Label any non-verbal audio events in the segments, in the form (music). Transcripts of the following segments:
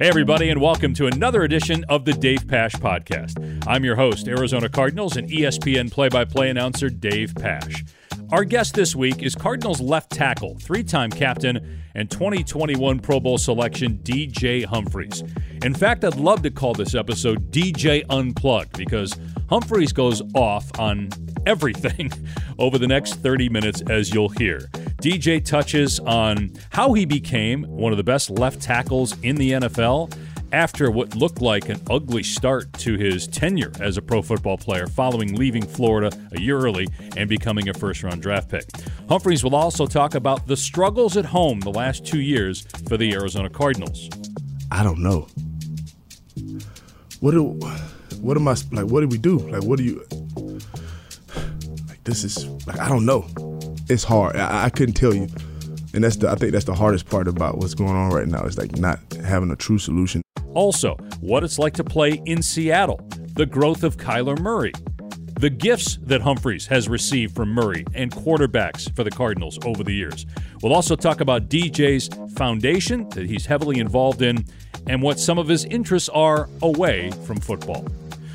Hey, everybody, and welcome to another edition of the Dave Pasch Podcast. I'm your host, Arizona Cardinals and ESPN play by play announcer Dave Pasch. Our guest this week is Cardinals left tackle, three time captain, and 2021 Pro Bowl selection DJ Humphries. In fact, I'd love to call this episode DJ Unplugged because Humphries goes off on everything (laughs) over the next 30 minutes, as you'll hear. DJ touches on how he became one of the best left tackles in the NFL after what looked like an ugly start to his tenure as a pro football player following leaving Florida a year early and becoming a first round draft pick. Humphries will also talk about the struggles at home the last two years for the Arizona Cardinals. I don't know. What do, what am I like? What do we do? Like, what do you like? This is like I don't know it's hard. I, I couldn't tell you, and that's the I think that's the hardest part about what's going on right now. Is like not having a true solution. Also, what it's like to play in Seattle, the growth of Kyler Murray, the gifts that Humphries has received from Murray and quarterbacks for the Cardinals over the years. We'll also talk about DJ's foundation that he's heavily involved in and what some of his interests are away from football.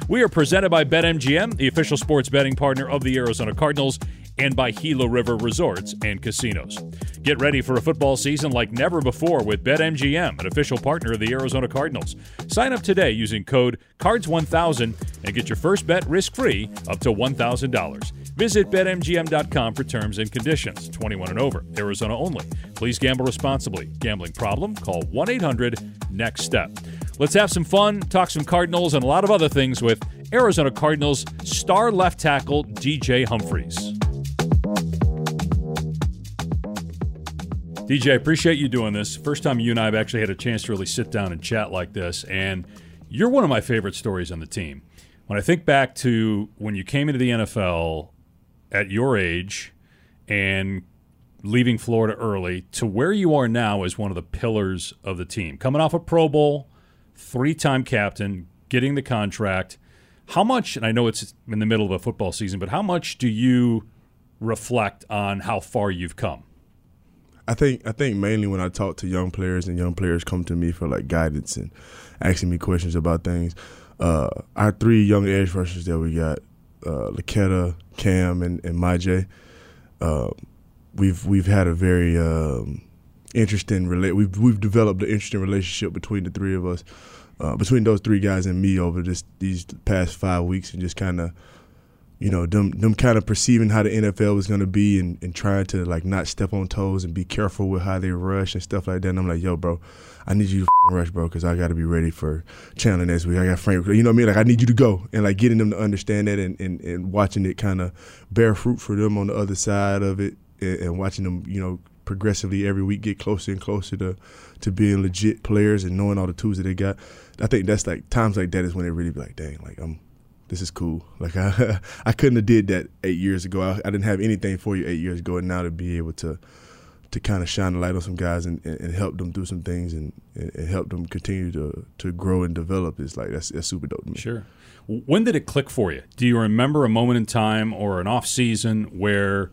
We are presented by BetMGM, the official sports betting partner of the Arizona Cardinals, and by Gila River Resorts and Casinos. Get ready for a football season like never before with BetMGM, an official partner of the Arizona Cardinals. Sign up today using code CARDS1000 and get your first bet risk free up to $1,000. Visit BetMGM.com for terms and conditions. 21 and over, Arizona only. Please gamble responsibly. Gambling problem? Call 1 800 NEXT STEP. Let's have some fun, talk some Cardinals, and a lot of other things with Arizona Cardinals star left tackle DJ Humphries. DJ, I appreciate you doing this. First time you and I have actually had a chance to really sit down and chat like this, and you're one of my favorite stories on the team. When I think back to when you came into the NFL at your age and leaving Florida early to where you are now as one of the pillars of the team, coming off a Pro Bowl, three time captain, getting the contract. How much, and I know it's in the middle of a football season, but how much do you reflect on how far you've come? I think I think mainly when I talk to young players and young players come to me for like guidance and asking me questions about things. Uh, our three young edge rushers that we got, uh, Cam, and and Myjai, uh, we've we've had a very um, interesting relate. We've we've developed an interesting relationship between the three of us, uh, between those three guys and me over this these past five weeks, and just kind of you know, them them kind of perceiving how the NFL was gonna be and, and trying to like not step on toes and be careful with how they rush and stuff like that. And I'm like, yo, bro, I need you to rush, bro, because I got to be ready for Chandler next week. I got Frank, you know what I mean? Like I need you to go and like getting them to understand that and and, and watching it kind of bear fruit for them on the other side of it and, and watching them, you know, progressively every week get closer and closer to to being legit players and knowing all the tools that they got. I think that's like times like that is when they really be like, dang, like I'm this is cool. Like I, (laughs) I couldn't have did that eight years ago. I, I, didn't have anything for you eight years ago, and now to be able to, to kind of shine a light on some guys and, and, and help them do some things and, and, help them continue to to grow and develop is like that's, that's super dope to me. Sure. When did it click for you? Do you remember a moment in time or an off season where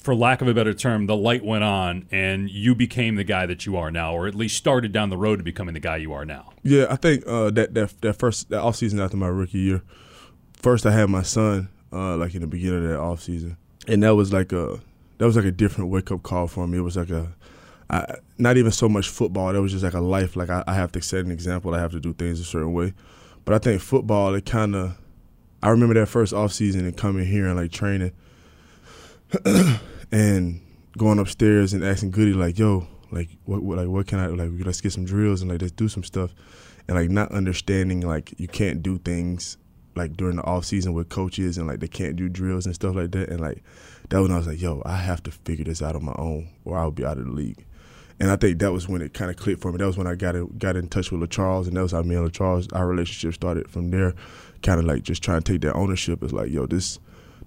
for lack of a better term, the light went on and you became the guy that you are now, or at least started down the road to becoming the guy you are now? Yeah, I think uh, that that that first that off season after my rookie year, first I had my son uh, like in the beginning of that off season, and that was like a that was like a different wake up call for me. It was like a I, not even so much football. That was just like a life. Like I, I have to set an example. I have to do things a certain way. But I think football, it kind of. I remember that first off season and coming here and like training. (coughs) and going upstairs and asking Goody like, "Yo, like what, what, like what can I like? Let's get some drills and like let's do some stuff," and like not understanding like you can't do things like during the off season with coaches and like they can't do drills and stuff like that, and like that when I was like, "Yo, I have to figure this out on my own, or I'll be out of the league." And I think that was when it kind of clicked for me. That was when I got got in touch with LaCharles, and that was how me and LaCharles, our relationship started from there. Kind of like just trying to take that ownership. It's like, yo, this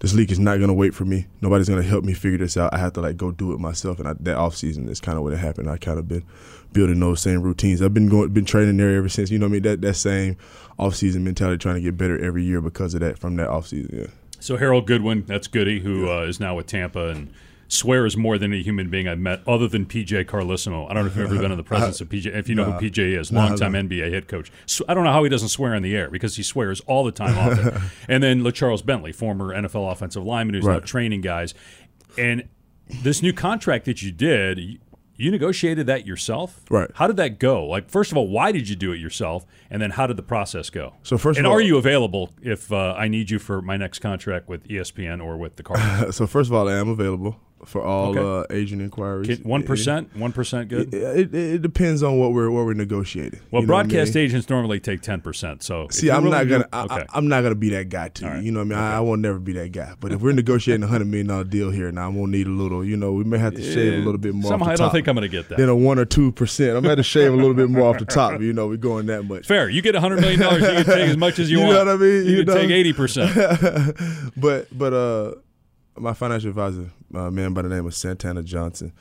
this league is not gonna wait for me. Nobody's gonna help me figure this out. I have to like go do it myself. And I, that off season is kind of what it happened. I kind of been building those same routines. I've been going, been training there ever since. You know what I mean? That that same off season mentality, trying to get better every year because of that from that off season. Yeah. So Harold Goodwin, that's Goody, who yeah. uh, is now with Tampa and swears more than any human being I've met, other than PJ Carlesimo. I don't know if you've ever been in the (laughs) presence of PJ. If you know Nah. who PJ is, longtime nah. NBA head coach. So I don't know how he doesn't swear in the air because he swears all the time it. (laughs) And then LaCharles Bentley, former NFL offensive lineman who's now training guys. And this new contract that you did, you, negotiated that yourself. Right. How did that go? Like, first of all, why did you do it yourself? And then how did the process go? So first and all- are you available if uh, I need you for my next contract with ESPN or with the Cardinals? (laughs) so first of all, I am available for all Okay. uh, agent inquiries. One percent, one percent, good. It, it, it depends on what we're what we're negotiating. Well, You know what I broadcast mean? agents normally take ten percent. So See, I'm not gonna. I, okay. I, am not gonna be that guy to you. right. You know what I mean? I, I will never be that guy. But if we're negotiating a hundred million dollar deal here, now I'm gonna need a little. You know, we may have to shave a little bit more. Somehow I don't think I'm going to get that. than a one or two percent. I'm gonna have to shave a little bit more off the top. You know, we're going that much. Fair. You get a hundred million dollars, you can take as much as you, You (laughs) want. You know what I mean? You, You can know? take eighty percent. (laughs) but but uh, my financial advisor, a man by the name of Santana Johnson,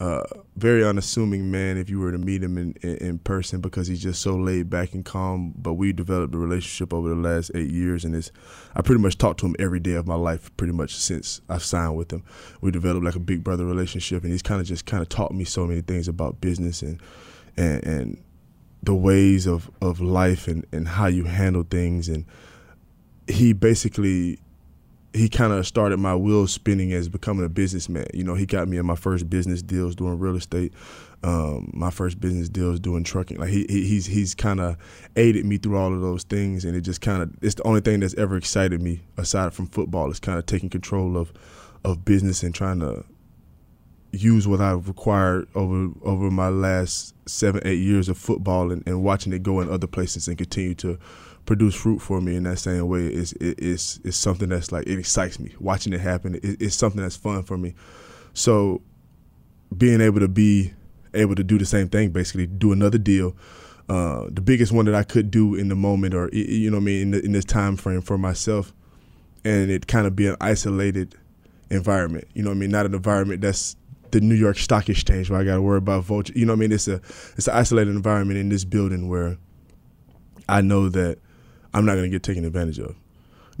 uh, very unassuming man. If you were to meet him in, in in person, because he's just so laid back and calm. But we developed a relationship over the last eight years, and it's I pretty much talk to him every day of my life, pretty much since I've signed with him. We developed like a big brother relationship, and he's kind of just kind of taught me so many things about business and and and the ways of, of life and, and how you handle things and he basically he kind of started my wheels spinning as becoming a businessman. You know, he got me in my first business deals doing real estate, um, my first business deals doing trucking. Like he, he he's he's kind of aided me through all of those things, and it just kind of it's the only thing that's ever excited me aside from football is kind of taking control of of business and trying to use what I've acquired over over my last seven eight years of football and, and watching it go in other places and continue to produce fruit for me in that same way is it, it's it's something that's like it excites me. Watching it happen it, it's something that's fun for me. So being able to be able to do the same thing basically do another deal uh, the biggest one that I could do in the moment or you know I mean in, the, in this time frame for myself and it kind of be an isolated environment. You know what I mean? Not an environment that's the New York Stock Exchange where I got to worry about vulture you know what I mean? It's a it's an isolated environment in this building where I know that I'm not going to get taken advantage of.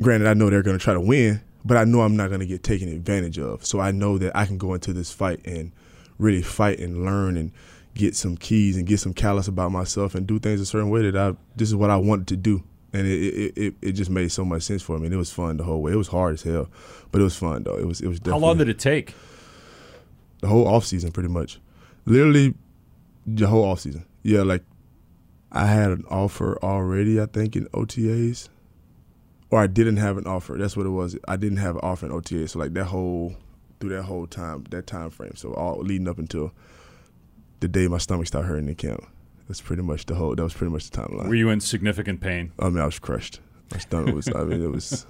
Granted, I know they're going to try to win, but I know I'm not going to get taken advantage of. So I know that I can go into this fight and really fight and learn and get some keys and get some callous about myself and do things a certain way that I this is what I wanted to do. And it it, it, it just made so much sense for me. And it was fun the whole way. It was hard as hell, but it was fun though. It was it was How long did it take? the whole off season pretty much. Literally the whole off season. Yeah, like I had an offer already, I think, in OTAs. Or I didn't have an offer. That's what it was. I didn't have an offer in OTAs. So like that whole through that whole time, that time frame. So all leading up until the day my stomach started hurting in camp. That's pretty much the whole that was pretty much the timeline. Were you in significant pain? I mean I was crushed. My stomach was I mean it was,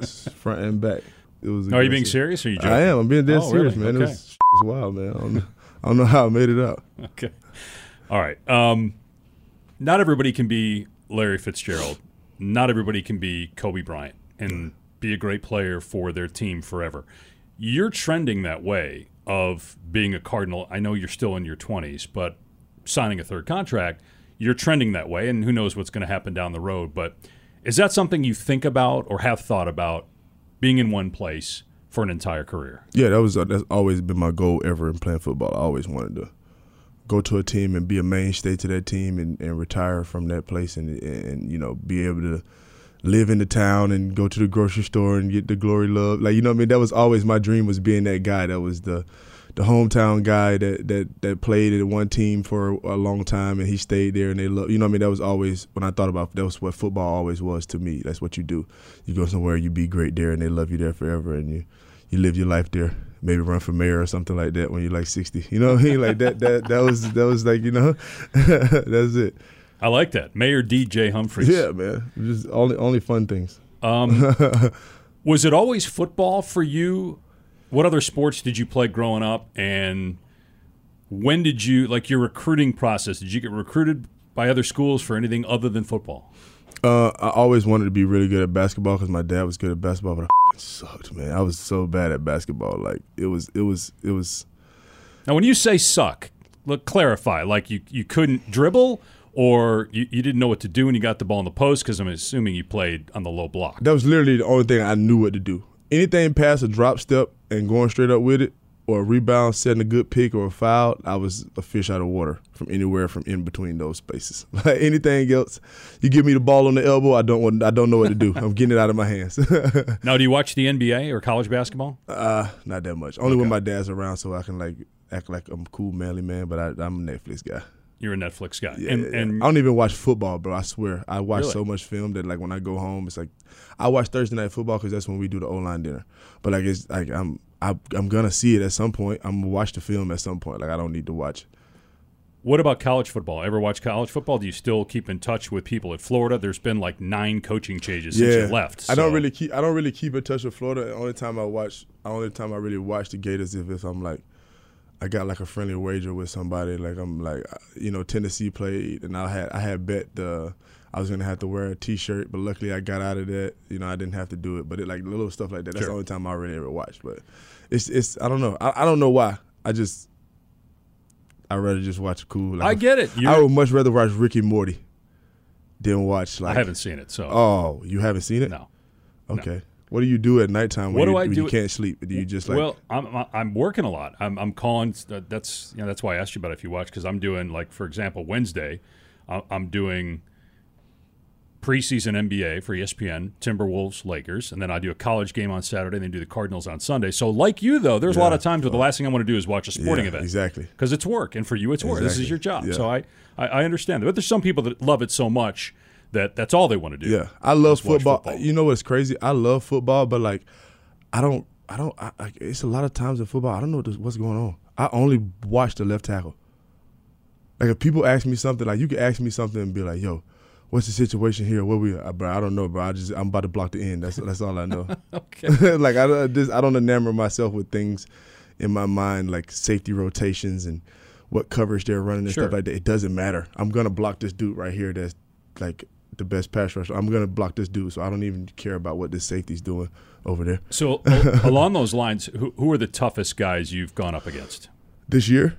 (laughs) front and back. It was Are you being serious? Or are you joking? I am. I'm being dead Oh, serious, really? man. Okay. It was, it was wild, man. I don't, know, I don't know how I made it out. (laughs) Okay. All right. Um, not everybody can be Larry Fitzgerald. Not everybody can be Kobe Bryant and be a great player for their team forever. You're trending that way of being a Cardinal. I know you're still in your 20s, but signing a third contract, you're trending that way, and who knows what's going to happen down the road. But is that something you think about or have thought about being in one place for an entire career? Yeah, that was uh, that's always been my goal ever in playing football. I always wanted to go to a team and be a mainstay to that team and, and retire from that place and and you know be able to live in the town and go to the grocery store and get the glory love. Like you know I mean? That was always my dream was being that guy. That was the the hometown guy that that that played at one team for a long time and he stayed there and they love you know I mean? That was always when I thought about that was what football always was to me. That's what you do. You go somewhere you be great there and they love you there forever and you you live your life there maybe run for mayor or something like that when you're like 60 you know what I mean like that that that was that was like you know (laughs) that's it I like that. Mayor DJ Humphries. yeah man just only only fun things Um, (laughs) was it always football for you? What other sports did you play growing up? And when did you, like your recruiting process, did you get recruited by other schools for anything other than football? Uh, I always wanted to be really good at basketball because my dad was good at basketball, but I sucked, man. I was so bad at basketball. Like it was, it was, it was. Now, when you say suck, look, clarify. Like you, you couldn't dribble or you, you didn't know what to do when you got the ball in the post because I'm assuming you played on the low block. That was literally the only thing I knew what to do. Anything past a drop step and going straight up with it, or a rebound, setting a good pick or a foul, I was a fish out of water from anywhere from in between those spaces. (laughs) Like anything else, you give me the ball on the elbow, I don't want, I don't know what to do. I'm getting it out of my hands. (laughs) now, do you watch the NBA or college basketball? Uh, not that much. Only okay. when my dad's around, so I can like act like I'm a cool, manly man. But I, am a Netflix guy. You're a Netflix guy, yeah, and, and I don't even watch football, bro. I swear, I watch really? so much film that like when I go home, it's like I watch Thursday night football because that's when we do the O line dinner. But like it's like I'm I, I'm gonna see it at some point. I'm gonna watch the film at some point. Like I don't need to watch. What about college football? Ever watch college football? Do you still keep in touch with people at Florida? There's been like nine coaching changes yeah. since you left. So. I don't really keep. I don't really keep in touch with Florida. The only time I watch, the only time I really watch the Gators if, if I'm like, I got like a friendly wager with somebody. Like I'm like, uh, you know, Tennessee played, and I had I had bet the I was gonna have to wear a T-shirt, but luckily I got out of that. You know, I didn't have to do it. But it like little stuff like that. That's sure. the only time I really ever watched. But it's it's I don't know. I, I don't know why. I just I'd rather just watch cool. Like, I get it. You're, I would much rather watch Rick and Morty than watch like. I haven't seen it, so. Oh, you haven't seen it? No. Okay. No. What do you do at nighttime when, what do you, I do? you can't sleep? Do you just like? Well, I'm I'm working a lot. I'm I'm calling. That's you know that's why I asked you about if you watch because I'm doing like for example Wednesday, I'm doing preseason NBA for ESPN, Timberwolves, Lakers, and then I do a college game on Saturday, and then do the Cardinals on Sunday. So, like you, though, there's yeah. a lot of times where the last thing I want to do is watch a sporting yeah, event. Exactly. Because it's work, and for you, it's work. Exactly. This is your job. Yeah. So I, I, I understand that. But there's some people that love it so much that that's all they want to do. Yeah, I love football. football. You know what's crazy? I love football, but like, I don't, I don't. I, I, it's a lot of times in football. I don't know what's going on. I only watch the left tackle. Like if people ask me something, like you can ask me something and be like, "Yo, what's the situation here? What we, uh, bro? I don't know, bro. I just I'm about to block the end. That's that's all I know. (laughs) okay. (laughs) like I, I just I don't enamor myself with things in my mind like safety rotations and what coverage they're running and sure. stuff like that. It doesn't matter. I'm gonna block this dude right here. That's like the best pass rusher. I'm gonna block this dude, so I don't even care about what this safety's doing over there. So (laughs) along those lines, who, who are the toughest guys you've gone up against this year?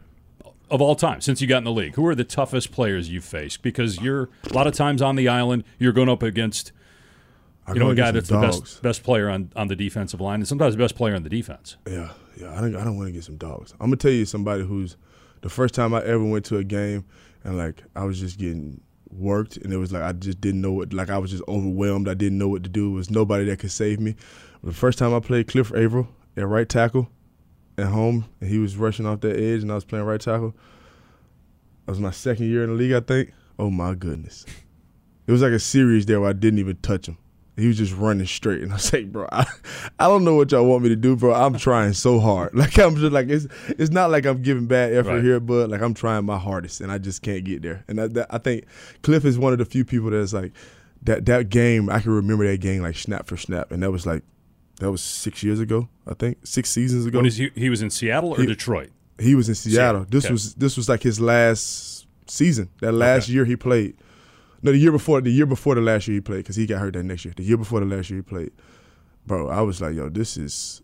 Of all time since you got in the league? Who are the toughest players you've faced? Because you're a lot of times on the island, you're going up against you know a guy that's the best best player on, on the defensive line, and sometimes the best player on the defense. Yeah, yeah. I don't I don't want to get some dogs. I'm gonna tell you somebody who's the first time I ever went to a game and like I was just getting worked and it was like I just didn't know what like I was just overwhelmed. I didn't know what to do. There was nobody that could save me. The first time I played Cliff Avril at right tackle, at home, and he was rushing off that edge, and I was playing right tackle. That was my second year in the league, I think. Oh my goodness, it was like a series there where I didn't even touch him. He was just running straight, and I was like, "Bro, I, I don't know what y'all want me to do, bro. I'm trying so hard. (laughs) Like I'm just like it's it's not like I'm giving bad effort right. here, but like I'm trying my hardest, and I just can't get there. And I, that, I think Cliff is one of the few people that's like that that game. I can remember that game like snap for snap, and that was like that was six years ago, I think, six seasons ago. When is he? He was in Seattle or he, Detroit. He was in Seattle. Seattle. This okay. was this was like his last season. That last okay. year he played. No, the year before. The year before the last year he played because he got hurt that next year. The year before the last year he played, bro. I was like, yo, this is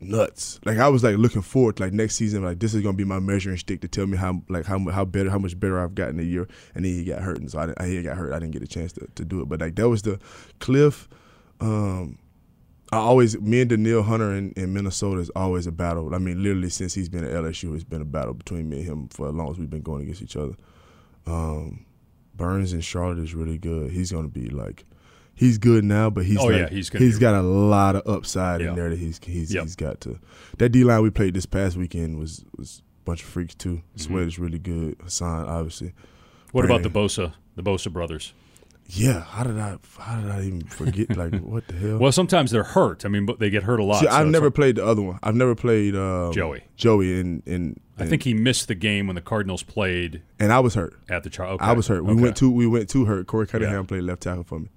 nuts. Like I was like looking forward to like next season. Like this is gonna be my measuring stick to tell me how like how how better how much better I've gotten a year. And then he got hurt, and so I, I he got hurt. I didn't get a chance to, to do it. But like that was the Cliff. Um, I always me and Danielle Hunter in, in Minnesota is always a battle. I mean, literally since he's been at LSU, it's been a battle between me and him for as long as we've been going against each other. Um, Burns in Charlotte is really good. He's going to be like, he's good now, but he's oh, like, yeah, he's he's got a lot of upside yeah. in there that he's he's yep. he's got to. That D line we played this past weekend was was a bunch of freaks too. Mm-hmm. Sweat is really good. Haason obviously. What Brandon. about the Bosa the Bosa brothers? Yeah, how did I? How did I even forget? (laughs) like, what the hell? Well, sometimes they're hurt. I mean, but they get hurt a lot. See, so I've never like, played the other one. I've never played um, Joey. Joey, and in, I think he missed the game when the Cardinals played, and I was hurt at the trial. Okay. I was hurt. We okay. went to we went to hurt. Korey Cunningham yeah. played left tackle for me,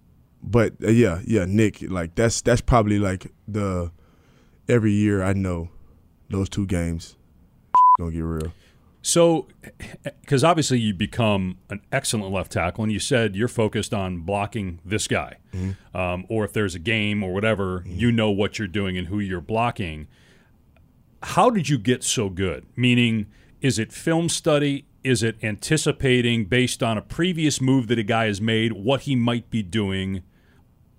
but uh, yeah, yeah, Nick. Like that's that's probably like the every year I know those two games (laughs) gonna get real. So, because obviously you become an excellent left tackle, and you said you're focused on blocking this guy, mm-hmm. um, or if there's a game or whatever, mm-hmm. you know what you're doing and who you're blocking. How did you get so good? Meaning, is it film study? Is it anticipating based on a previous move that a guy has made what he might be doing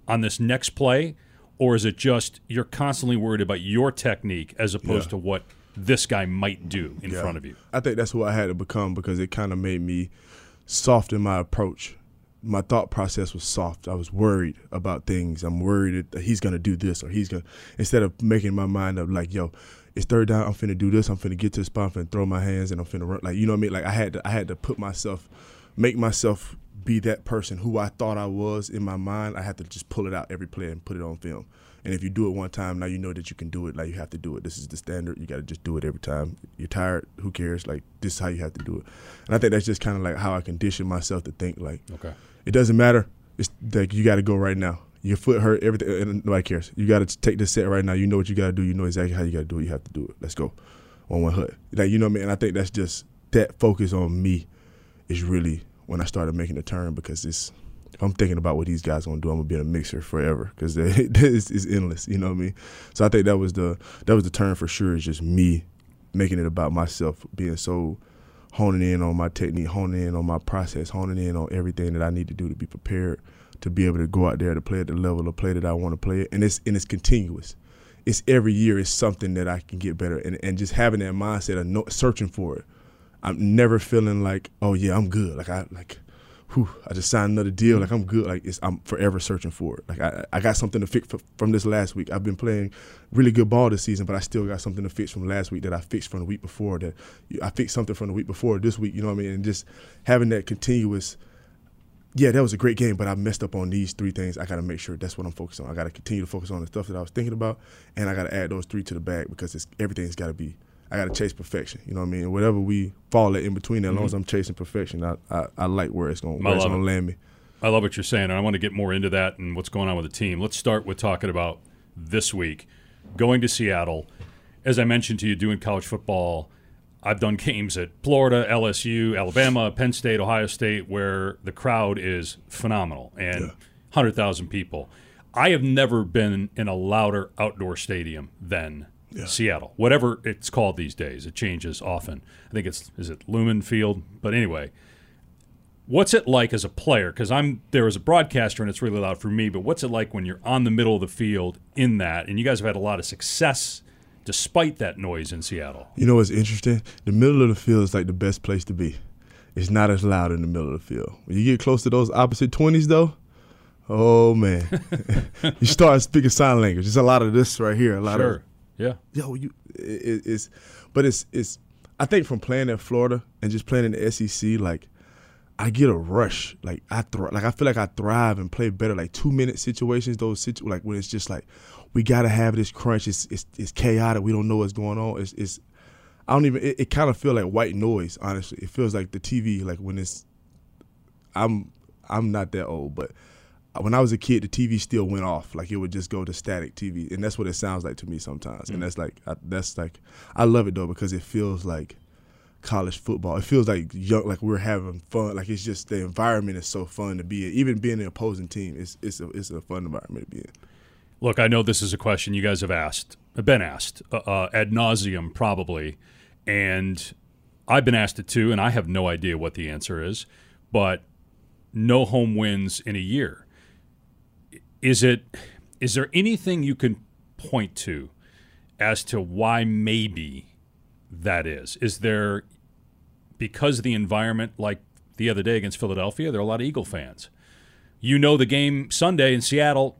on this next play? Or is it just you're constantly worried about your technique as opposed yeah. to what this guy might do in Yeah. front of you. I think that's what I had to become because it kind of made me soft in my approach. My thought process was soft. I was worried about things. I'm worried that he's gonna do this or he's gonna instead of making my mind up like, yo, it's third down. I'm finna do this. I'm finna get to the spot. I'm finna throw my hands and I'm finna run. Like you know what I mean? Like I had to I had to put myself, make myself be that person who I thought I was in my mind. I had to just pull it out every play and put it on film. And if you do it one time, now you know that you can do it. Like you have to do it. This is the standard. You got to just do it every time. You're tired. Who cares? Like this is how you have to do it. And I think that's just kind of like how I condition myself to think. Like Okay. it doesn't matter. It's like you got to go right now. Your foot hurt. Everything. And nobody cares. You got to take this set right now. You know what you got to do. You know exactly how you got to do it. You have to do it. Let's go. On one hut. Like you know what I mean. And I think that's just that focus on me is really when I started making the turn because it's I'm thinking about what these guys gonna do, I'm gonna be in a mixer forever because (laughs) it's, it's endless. You know what I mean? So I think that was the that was the turn for sure. Is just me making it about myself, being so honing in on my technique, honing in on my process, honing in on everything that I need to do to be prepared to be able to go out there to play at the level of play that I want to play at. And it's and it's continuous. It's every year it's something that I can get better and, and just having that mindset of no, searching for it. I'm never feeling like, oh yeah, I'm good. Like I like whew, I just signed another deal. Like I'm good. Like I'm forever searching for it. Like I, I got something to fix from this last week. I've been playing really good ball this season, but I still got something to fix from last week that I fixed from the week before. That I fixed something from the week before this week. You know what I mean? And just having that continuous. Yeah, that was a great game, but I messed up on these three things. I got to make sure that's what I'm focused on. I got to continue to focus on the stuff that I was thinking about, and I got to add those three to the bag because it's, everything's got to be. I got to chase perfection. You know what I mean? Whatever we fall at in between, as long as mm-hmm. I'm chasing perfection, I, I, I like where it's going I where it's going it. to land me. I love what you're saying, and I want to get more into that and what's going on with the team. Let's start with talking about this week. Going to Seattle. As I mentioned to you, doing college football, I've done games at Florida, LSU, Alabama, Penn State, Ohio State, where the crowd is phenomenal and 100,000 people. I have never been in a louder outdoor stadium than Seattle, whatever it's called these days. It changes often. I think it's, is it Lumen Field? But anyway, What's it like as a player? Because I'm there as a broadcaster and it's really loud for me, but what's it like when you're on the middle of the field in that? And you guys have had a lot of success despite that noise in Seattle. You know what's interesting? The middle of the field is like the best place to be. It's not as loud in the middle of the field. When you get close to those opposite twenties, though, oh man, (laughs) you start speaking sign language. There's a lot of this right here. A lot Sure. of Yeah. yo, you it, it's, but it's it's. I think from playing in Florida and just playing in the SEC, like I get a rush. Like I thri- like I feel like I thrive and play better. Like two minute situations, those situ- like when it's just like we gotta have this crunch. It's it's, it's chaotic. We don't know what's going on. It's it's I don't even. It, it kind of feel like white noise. Honestly, it feels like the TV. Like when it's I'm I'm not that old, but when I was a kid, the TV still went off. Like it would just go to static TV, and that's what it sounds like to me sometimes. And that's like I, that's like I love it though because it feels like college football. It feels like young, like we're having fun. Like it's just the environment is so fun to be in. Even being an opposing team, it's it's a it's a fun environment to be in. Look, I know this is a question you guys have asked, have been asked uh, uh, ad nauseum probably, and I've been asked it too, and I have no idea what the answer is. But no home wins in a year. Is it? Is there anything you can point to as to why maybe that is? Is there because the environment, like the other day against Philadelphia, there are a lot of Eagle fans. You know the game Sunday in Seattle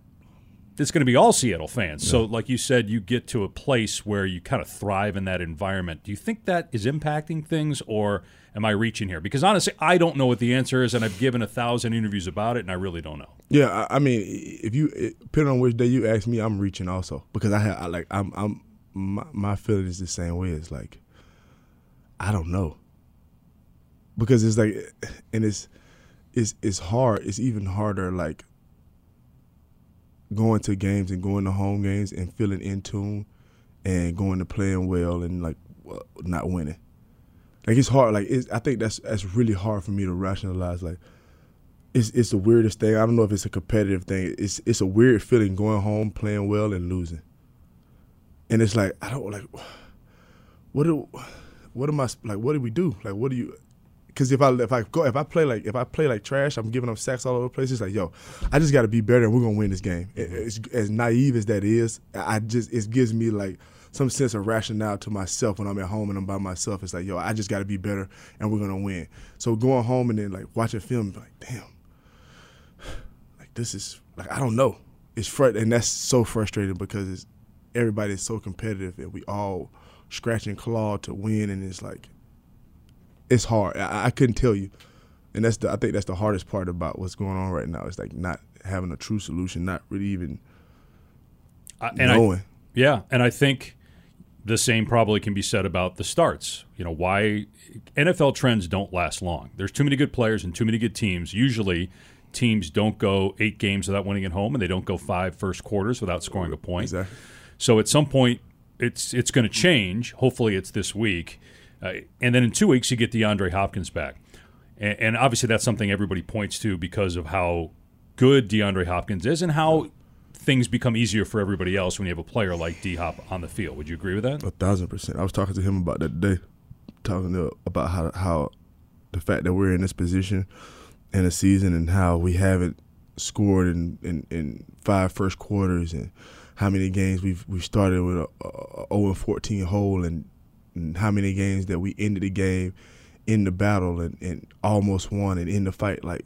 it's going to be all Seattle fans. So, like you said, you get to a place where you kind of thrive in that environment. Do you think that is impacting things, or am I reaching here? Because honestly, I don't know what the answer is, and I've given a thousand interviews about it, and I really don't know. Yeah, I, I mean, if you depending on which day you ask me, I'm reaching also because I have I, like I'm I'm my, my feeling is the same way. It's like I don't know because it's like and it's it's it's hard. It's even harder like going to games and going to home games and feeling in tune and going to playing well and like not winning. Like it's hard. Like it's, I think that's that's really hard for me to rationalize. Like it's it's the weirdest thing. I don't know if it's a competitive thing. It's it's a weird feeling going home playing well and losing. And it's like I don't like what do what am I like what do we do? Like what do you because if I if I go if I play like if I play like trash, I'm giving up sacks all over the place. It's like yo, I just got to be better, and we're gonna win this game. It- as naive as that is, I just it gives me like some sense of rationale to myself when I'm at home and I'm by myself. It's like, yo, I just got to be better, and we're gonna win. So going home and then like watching film, like, damn, (sighs) like this is like I don't know. It's fr- and that's so frustrating because it's everybody's so competitive and we all scratch and claw to win, and it's like it's hard. I, I couldn't tell you, and that's the I think that's the hardest part about what's going on right now. It's like not having a true solution, not really even and knowing. I, yeah, and I think the same probably can be said about the starts. You know, why NFL trends don't last long. There's too many good players and too many good teams. Usually, teams don't go eight games without winning at home, and they don't go five first quarters without scoring a point. Exactly. So at some point, it's it's going to change. Hopefully, it's this week, uh, and then in two weeks you get DeAndre Hopkins back, and, and obviously that's something everybody points to because of how good DeAndre Hopkins is and how things become easier for everybody else when you have a player like D Hop on the field. Would you agree with that? A thousand percent. I was talking to him about that today, talking to, about how how the fact that we're in this position in a season and how we haven't scored in, in, in five first quarters and how many games we've we started with a, a 0 and 14 hole and, and, how many games that we ended the game in the battle and, and almost won and in the fight like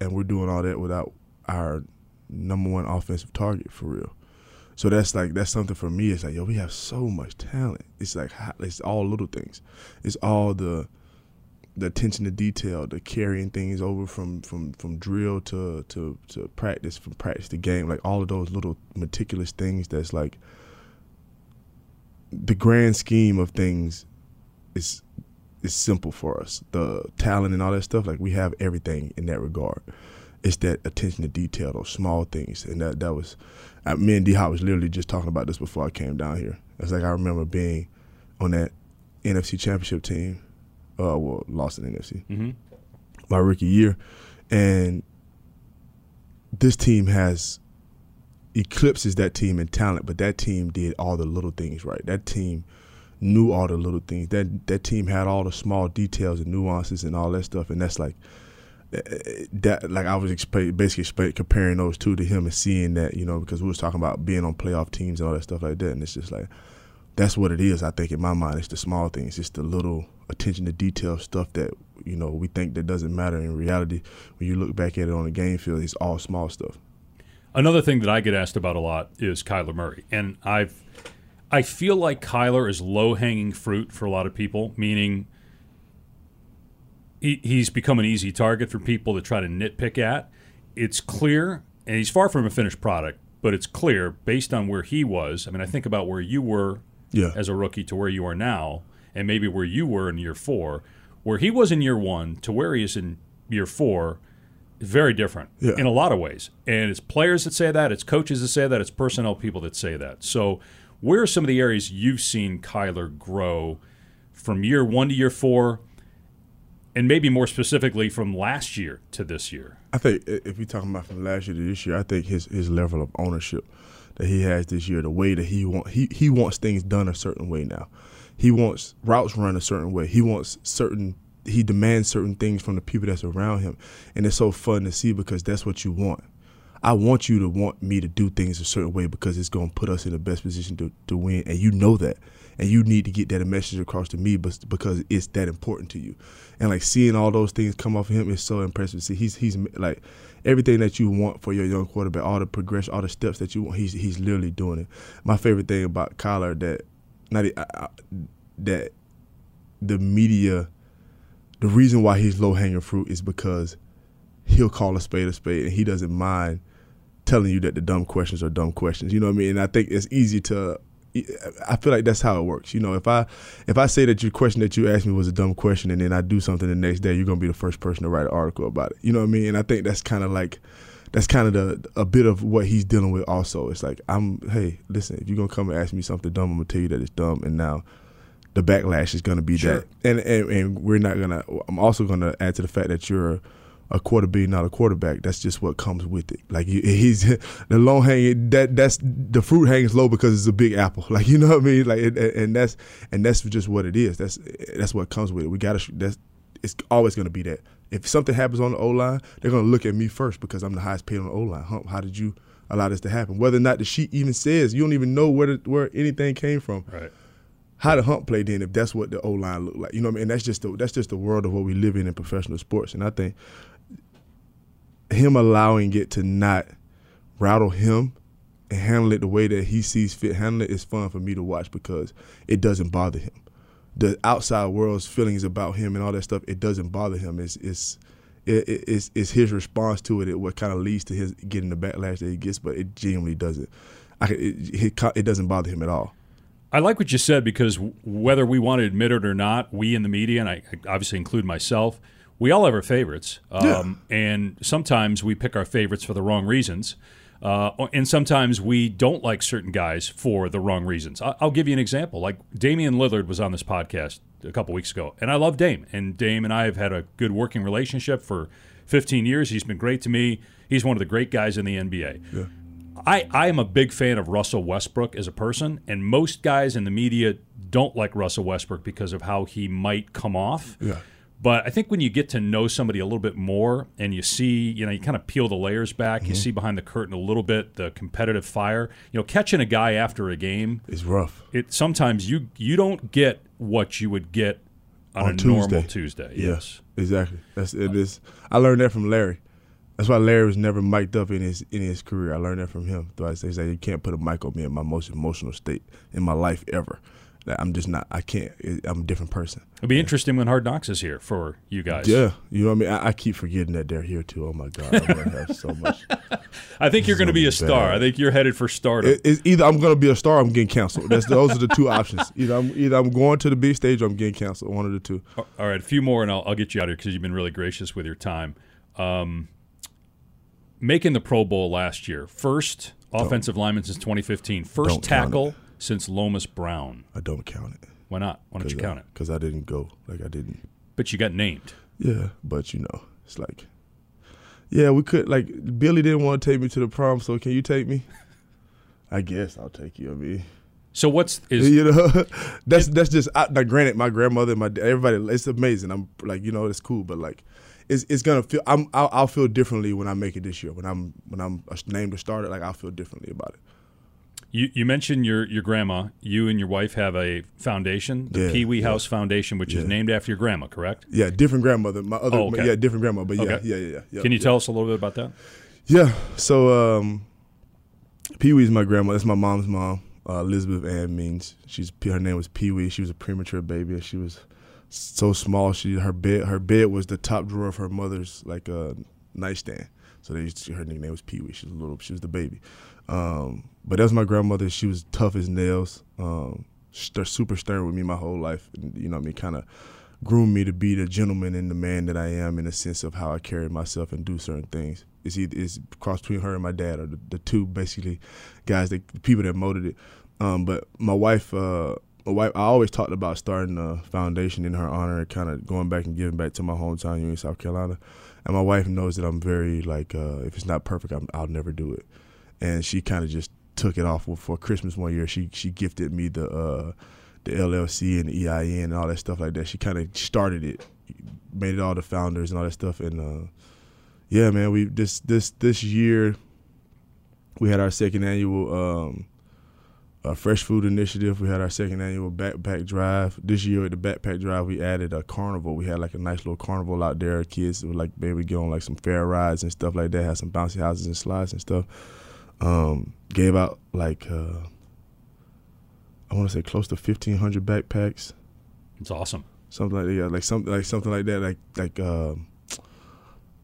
and we're doing all that without our number one offensive target for real. So that's like that's something for me. It's like yo, we have so much talent. It's like it's all little things. It's all the the attention to detail, the carrying things over from from from drill to to to practice, from practice to game. Like all of those little meticulous things. That's like the grand scheme of things is is simple for us. The talent and all that stuff. Like we have everything in that regard it's that attention to detail, those small things, and that that was. I, me and D Hop was literally just talking about this before I came down here. It's like I remember being on that NFC Championship team. Uh, well, lost in NFC mm-hmm. my rookie year, and this team has eclipses that team in talent, but that team did all the little things right. That team knew all the little things. That that team had all the small details and nuances and all that stuff, and that's like Uh, that like I was exp- basically comparing those two to him and seeing that you know because we was talking about being on playoff teams and all that stuff like that and it's just like that's what it is I think in my mind. It's the small things it's the little attention to detail stuff that you know we think that doesn't matter in reality. When you look back at it on the game field it's all small stuff. Another thing that I get asked about a lot is Kyler Murray and I've I feel like Kyler is low hanging fruit for a lot of people meaning he, he's become an easy target for people to try to nitpick at. It's clear, and he's far from a finished product, but it's clear based on where he was. I mean, I think about where you were yeah. as a rookie to where you are now, and maybe where you were in year four. Where he was in year one to where he is in year four, very different yeah. in a lot of ways. And it's players that say that, it's coaches that say that, it's personnel people that say that. So, where are some of the areas you've seen Kyler grow from year one to year four? And maybe more specifically from last year to this year? I think if we're talking about from last year to this year, I think his his level of ownership that he has this year, the way that he want he he wants things done a certain way now. He wants routes run a certain way. He wants certain he demands certain things from the people that's around him, and it's so fun to see because that's what you want. I want you to want me to do things a certain way because it's going to put us in the best position to, to win, and you know that and you need to get that message across to me because it's that important to you and like seeing all those things come off of him is so impressive see he's he's like everything that you want for your young quarterback all the progression all the steps that you want he's he's literally doing it my favorite thing about Kyler that not that the media the reason why he's low hanging fruit is because he'll call a spade a spade and he doesn't mind telling you that the dumb questions are dumb questions. You know what I mean? And I think it's easy to I feel like that's how it works. You know, if I if I say that your question that you asked me was a dumb question, and then I do something the next day, you're gonna be the first person to write an article about it. You know what I mean? And I think that's kind of like that's kind of the a bit of what he's dealing with. Also, it's like I'm hey, listen, if you're gonna come and ask me something dumb, I'm gonna tell you that it's dumb, and now the backlash is gonna be sure. that. And, and and we're not gonna. I'm also gonna add to the fact that you're a quarterback, not a quarterback. That's just what comes with it. Like (laughs) he's the long hanging that that's the fruit hangs low because it's a big apple. (laughs) Like you know what I mean. Like and that's and that's just what it is. That's that's what comes with it. We gotta that's it's always gonna be that. If something happens on the O line, they're gonna look at me first because I'm the highest paid on the O line. How, how did you allow this to happen. Whether or not the sheet even says, you don't even know where the, where anything came from. Right. How the hump played in if that's what the O line looked like. You know what I mean? That's just the, that's just the world of what we live in in professional sports. And I think him allowing it to not rattle him and handle it the way that he sees fit, handle it is fun for me to watch because it doesn't bother him. The outside world's feelings about him and all that stuff, it doesn't bother him. It's it's it, it's, it's his response to it, it what kind of leads to his getting the backlash that he gets, but it genuinely doesn't. I, it, it, it doesn't bother him at all. I like what you said because whether we want to admit it or not, we in the media, and I obviously include myself, we all have our favorites. Um, yeah. And sometimes we pick our favorites for the wrong reasons. Uh, and sometimes we don't like certain guys for the wrong reasons. I'll give you an example. Like Damian Lillard was on this podcast a couple weeks ago, and I love Dame. And Dame and I have had a good working relationship for 15 years. He's been great to me. He's one of the great guys in the NBA. Yeah. I, I am a big fan of Russell Westbrook as a person, and most guys in the media don't like Russell Westbrook because of how he might come off. Yeah. But I think when you get to know somebody a little bit more and you see, you know, you kind of peel the layers back, mm-hmm. you see behind the curtain a little bit the competitive fire. You know, catching a guy after a game is rough. It sometimes you you don't get what you would get on, on a Tuesday. normal Tuesday. Yes, exactly. That's it is. I learned that from Larry. That's why Larry was never mic'd up in his in his career. I learned that from him. So I say, you can't put a mic on me in my most emotional state in my life ever. I'm just not. I can't. I'm a different person. It'll be yeah. interesting when Hard Knocks is here for you guys. Yeah, you know what I mean. I, I keep forgetting that they're here too. Oh my god, I'm gonna have so much. (laughs) I think you're going to be a star. I think you're headed for stardom. It, it's either I'm going to be a star, or I'm getting canceled. That's those are the two options. Either I'm either I'm going to the big stage, or I'm getting canceled. One of the two. All right, a few more, and I'll, I'll get you out here because you've been really gracious with your time. Um, making the Pro Bowl last year, first offensive lineman since 2015, first tackle since Lomas Brown. I don't count it. Why not? Why don't you count I, it? Because I didn't go. Like I didn't. But you got named. Yeah, but you know, it's like, yeah, we could. Like Billy didn't want to take me to the prom, so can you take me? (laughs) I guess I'll take you. I mean. So what's is (laughs) you know (laughs) that's that's just I, now granted my grandmother my everybody it's amazing I'm like you know it's cool but like it's it's gonna feel I'm I'll, I'll, feel differently when I make it this year when I'm when I'm named a starter like I'll feel differently about it. You, you mentioned your, your grandma. You and your wife have a foundation, the yeah, Pee Wee yeah. House Foundation, which yeah. is named after your grandma, correct? Yeah, different grandmother. My other, oh, okay. yeah, different grandma. But yeah, okay. yeah, yeah, yeah. Can you tell us a little bit about that? Yeah. So um, Pee Wee's my grandma. That's my mom's mom, uh, Elizabeth Ann Means. She's her name was Pee Wee. She was a premature baby. She was so small. She her bed her bed was the top drawer of her mother's like a uh, nightstand. So they used to, her nickname was Pee Wee. She was a little. She was the baby. Um, but that was my grandmother. She was tough as nails. Um, super stern with me my whole life. And, you know, I mean, kind of groomed me to be the gentleman and the man that I am in the sense of how I carry myself and do certain things. It's either it's cross between her and my dad, or the, the two basically guys that the people that molded it. Um, but my wife, uh, my wife, I always talked about starting a foundation in her honor and kind of going back and giving back to my hometown, Union, South Carolina. And my wife knows that I'm very like, uh, if it's not perfect, i will never do it and she kind of just took it off for Christmas one year. She she gifted me the uh, the LLC and the EIN and all that stuff like that. She kind of started it, made it all the founders and all that stuff. And uh, yeah, man, we this this this year we had our second annual um, uh, fresh food initiative. We had our second annual backpack drive. This year at the backpack drive, we added a carnival. We had like a nice little carnival out there. Kids would like maybe get on like some fair rides and stuff like that. Had some bouncy houses and slides and stuff. Um, gave out like uh, I want to say close to fifteen hundred backpacks. It's awesome. Something like that, yeah, like something like something like that, like like uh,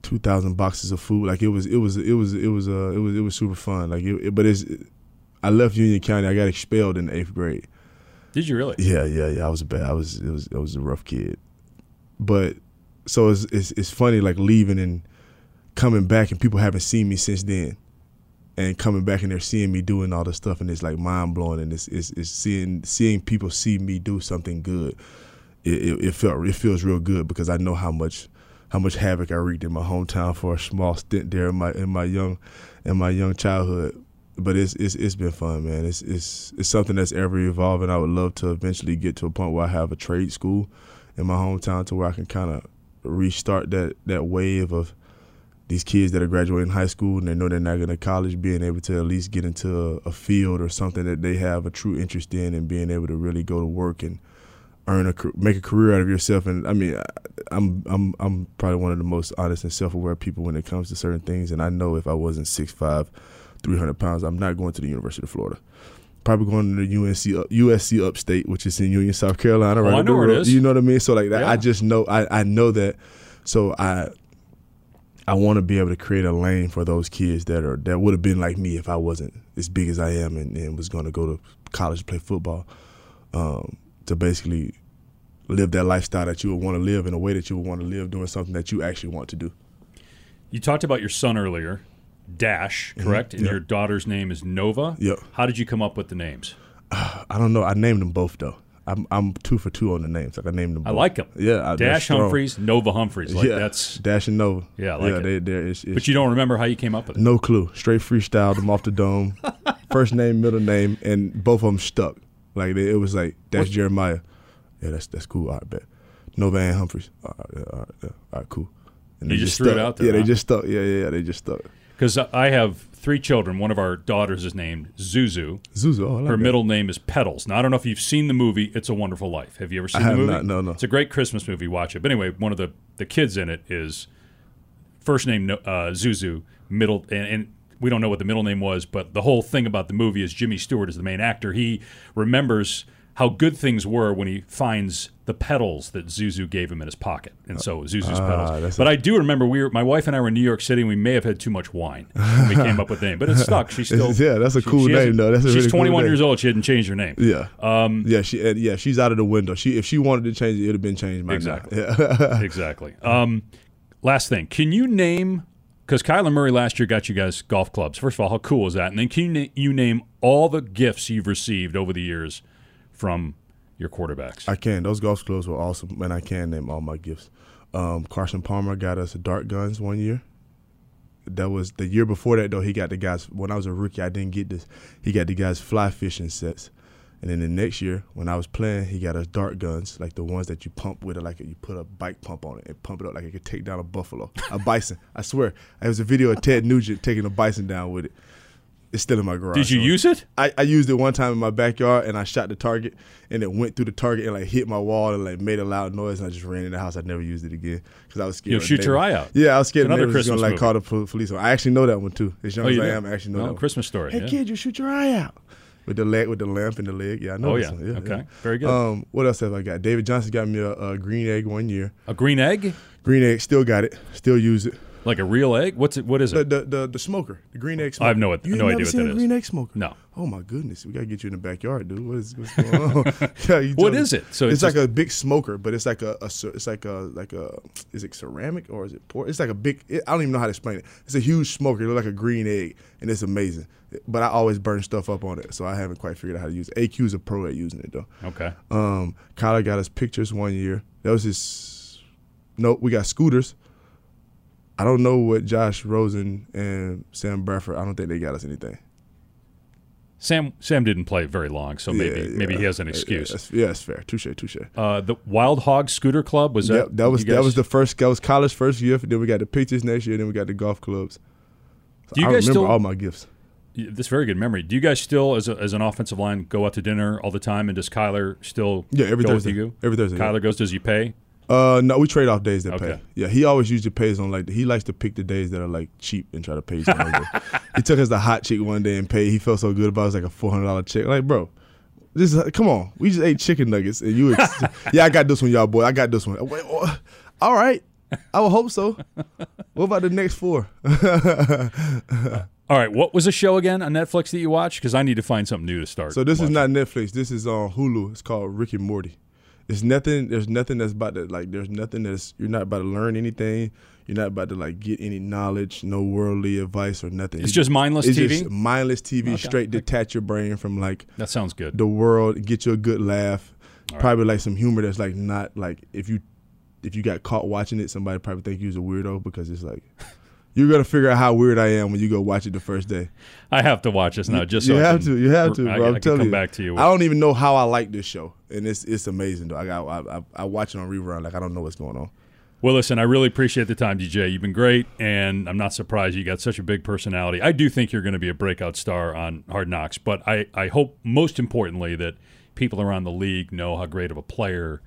two thousand boxes of food. Like it was, it was, it was, it was, uh, it was, it was super fun. Like, it, it, but it's, I left Union County. I got expelled in the eighth grade. Did you really? Yeah, yeah, yeah. I was bad. I was, it was, I was a rough kid. But so it's, it's, it's funny like leaving and coming back, and people haven't seen me since then and coming back and they're seeing me doing all this stuff and it's like mind blowing and it's, it's, it's seeing seeing people see me do something good. It, it, it, felt it feels real good because I know how much how much havoc I wreaked in my hometown for a small stint there in my in my young in my young childhood. But it's it's it's been fun, man. It's it's it's something that's ever evolving. I would love to eventually get to a point where I have a trade school in my hometown to where I can kind of restart that that wave of these kids that are graduating high school and they know they're not going to college, being able to at least get into a, a, field or something that they have a true interest in, and being able to really go to work and earn a make a career out of yourself. And I mean, I'm I'm I'm probably one of the most honest and self aware people when it comes to certain things. And I know if I wasn't 6'5", 300 pounds, I'm not going to the University of Florida. Probably going to the UNC USC uh, upstate, which is in Union, South Carolina. Oh, right oh, I know where it is. You know what I mean? So like that, yeah. I just know I, I know that. So I I want to be able to create a lane for those kids that are that would have been like me if I wasn't as big as I am and, and was going to go to college to play football. Um, to basically live that lifestyle that you would want to live in a way that you would want to live, doing something that you actually want to do. You talked about your son earlier, Dash, mm-hmm. correct? Mm-hmm. And yep. your daughter's name is Nova. Yep. How did you come up with the names? Uh, (sighs) I don't know. I named them both though. I'm I'm two for two on the names. Like I named them. Both. I like them. Yeah, Dash Humphries, Nova Humphries. Like yeah, that's Dash and Nova. Yeah, I like yeah. They, they're, it's, it's, but you don't remember how you came up with it? No clue. Straight freestyled them off the dome. (laughs) First name, middle name, and both of them stuck. Like they, it was like Dash Jeremiah. Yeah, that's that's cool. All right, bet. Nova and Humphries. All right, all right, yeah, all right cool. And you just threw stuck. it out there. Yeah, huh? they just stuck. Yeah, yeah, yeah, they just stuck. Because I have three children. One of our daughters is named Zuzu. Zuzu. Oh, like Her that. middle name is Petals. Now I don't know if you've seen the movie It's a Wonderful Life. Have you ever seen I the movie? Not, no, no. It's a great Christmas movie. Watch it. But anyway, one of the the kids in it is first name uh, Zuzu, middle and, and we don't know what the middle name was, but the whole thing about the movie is Jimmy Stewart is the main actor. He remembers how good things were when he finds the petals that Zuzu gave him in his pocket, and so Zuzu's uh, petals. But a- I do remember we were my wife and I were in New York City, and we may have had too much wine when we came up with the name, but it stuck. She's (laughs) still yeah, that's a she, cool she name though. That's a she's really 21 cool years old. She hadn't changed her name. Yeah, um, yeah, she yeah she's out of the window. She if she wanted to change it, it'd have been changed. By exactly, yeah. (laughs) exactly. Um, last thing, can you name? Because Kyler Murray last year got you guys golf clubs. First of all, how cool is that? And then can you, you name all the gifts you've received over the years from your quarterbacks? I can. Those golf clubs were awesome, and I can name all my gifts. Um, Carson Palmer got us dart guns one year. That was the year before that though. He got the guys when I was a rookie. I didn't get this. He got the guys fly fishing sets, and then the next year when I was playing, he got us dart guns like the ones that you pump with it, like you put a bike pump on it and pump it up like it could take down a buffalo, a bison. I swear, there was a video of Ted Nugent taking a bison down with it. It's still in my garage. Did you so use it? I, I used it one time in my backyard, and I shot the target, and it went through the target and like hit my wall and like made a loud noise, and I just ran in the house. I never used it again because I was scared. You'll shoot your eye out. Yeah, I was scared. Another Christmas was gonna like movie. call the police. I actually know that one too. As young Oh, as you I do? am, I actually know Oh, that. one. Christmas story. Hey yeah. kid, you shoot your eye out with the leg with the lamp in the leg. Yeah, I know. Oh yeah. one. okay. yeah. Very good. Um, what else have I got? David Johnson got me a, a green egg one year. a green egg, Green egg, still got it. Still use it. Like a real egg. What's it? What is it? the the, the smoker, the green egg smoker. I have no- you no idea what that a green egg smoker. No. Oh my goodness, we gotta get you in the backyard, dude. What is what's going on? (laughs) yeah, What is it? So it's, it's like just- a big smoker, but it's like a, a it's like a like a is it ceramic or is it pork? It's like a big. It, I don't even know how to explain it. It's a huge smoker. It looks like a green egg, and it's amazing. But I always burn stuff up on it, so I haven't quite figured out how to use it. AQ's a pro at using it though. Okay. Um, Kyler got us pictures one year. That was his. No, we got scooters. I don't know what Josh Rosen and Sam Bradford. I don't think they got us anything. Sam Sam didn't play very long, so maybe Yeah, maybe he has an Yeah, excuse. that's- Yeah, that's fair. Touche, touche. Uh, the Wild Hog Scooter Club was that? Yep, that was you that was the first. That was college first year. Then we got the pictures next year. Then we got the golf clubs. So Do you I guys remember still- all my gifts. This very good memory. Do you guys still, as, a, as an offensive line, go out to dinner all the time? And does Kyler still Yeah, every Thursday. Every Thursday. yeah. Kyler goes. Does he pay? Uh, no, we trade off days that Okay. pay. Yeah, he always usually pays on like he likes to pick the days that are like cheap and try to pay. some other day. (laughs) he took us to hot chick one day and paid. He felt so good about it. it was like a four hundred dollar check. Like, bro, this is come on. We just ate chicken nuggets and you. Ex- (laughs) yeah, I got this one, y'all boy. I got this one. Wait, oh, all right. I would hope so. What about the next four? (laughs) All right. What was the show again on Netflix that you watched? Because I need to find something new to start. So this is not Netflix. This is on Hulu. It's called Rick and Morty. It's nothing. There's nothing that's about to like. There's nothing that's you're not about to learn anything. You're not about to like get any knowledge, no worldly advice or nothing. It's You- just mindless it's TV. just mindless TV. Okay. Straight detach your brain from like that sounds good. the world. Get you a good laugh. Right. Probably like some humor that's like not like if you if you got caught watching it, somebody probably think you was a weirdo because it's like you're gonna figure out how weird I am when you go watch it the first day. I have to watch this now. Just you so I have can- to. You have to, bro. I I'm can telling come you. back to you. I don't even know how I like this show, and it's it's amazing though. I got I, I, I watch it on rerun like I don't know what's going on. Well, listen, I really appreciate the time, DJ. You've been great, and I'm not surprised you got such a big personality. I do think you're going to be a breakout star on Hard Knocks, but I, I hope most importantly that people around the league know how great of a player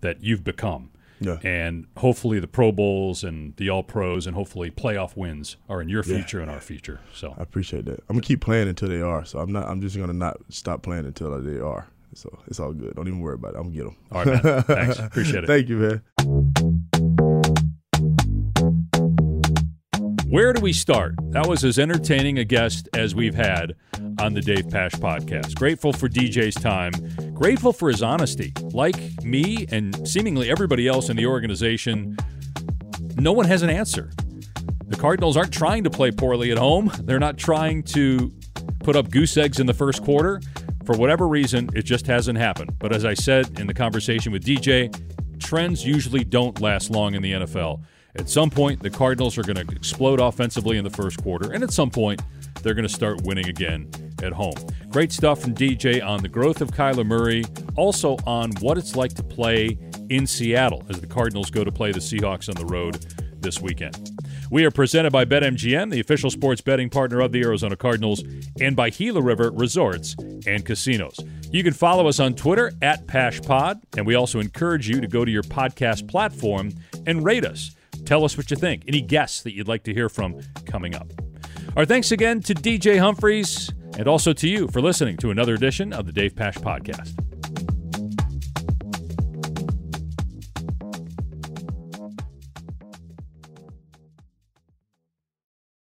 that you've become. Yeah. And hopefully the Pro Bowls and the All Pros and hopefully playoff wins are in your future and our future. So I appreciate that. I'm gonna keep playing until they are. So I'm not. I'm just gonna not stop playing until they are. So it's all good. Don't even worry about it. I'm gonna get them. All right, man. Thanks. (laughs) Appreciate it. Thank you, man. Where do we start? That was as entertaining a guest as we've had on the Dave Pasch podcast. Grateful for DJ's time, grateful for his honesty. Like me and seemingly everybody else in the organization, no one has an answer. The Cardinals aren't trying to play poorly at home. They're not trying to put up goose eggs in the first quarter. For whatever reason, it just hasn't happened. But as I said in the conversation with DJ, trends usually don't last long in the NFL. At some point, the Cardinals are going to explode offensively in the first quarter, and at some point, they're going to start winning again at home. Great stuff from DJ on the growth of Kyler Murray, also on what it's like to play in Seattle as the Cardinals go to play the Seahawks on the road this weekend. We are presented by BetMGM, the official sports betting partner of the Arizona Cardinals, and by Gila River Resorts and Casinos. You can follow us on Twitter at PaschPod, and we also encourage you to go to your podcast platform and rate us. Tell us what you think. Any guests that you'd like to hear from coming up. Our thanks again to DJ Humphries and also to you for listening to another edition of the Dave Pasch Podcast.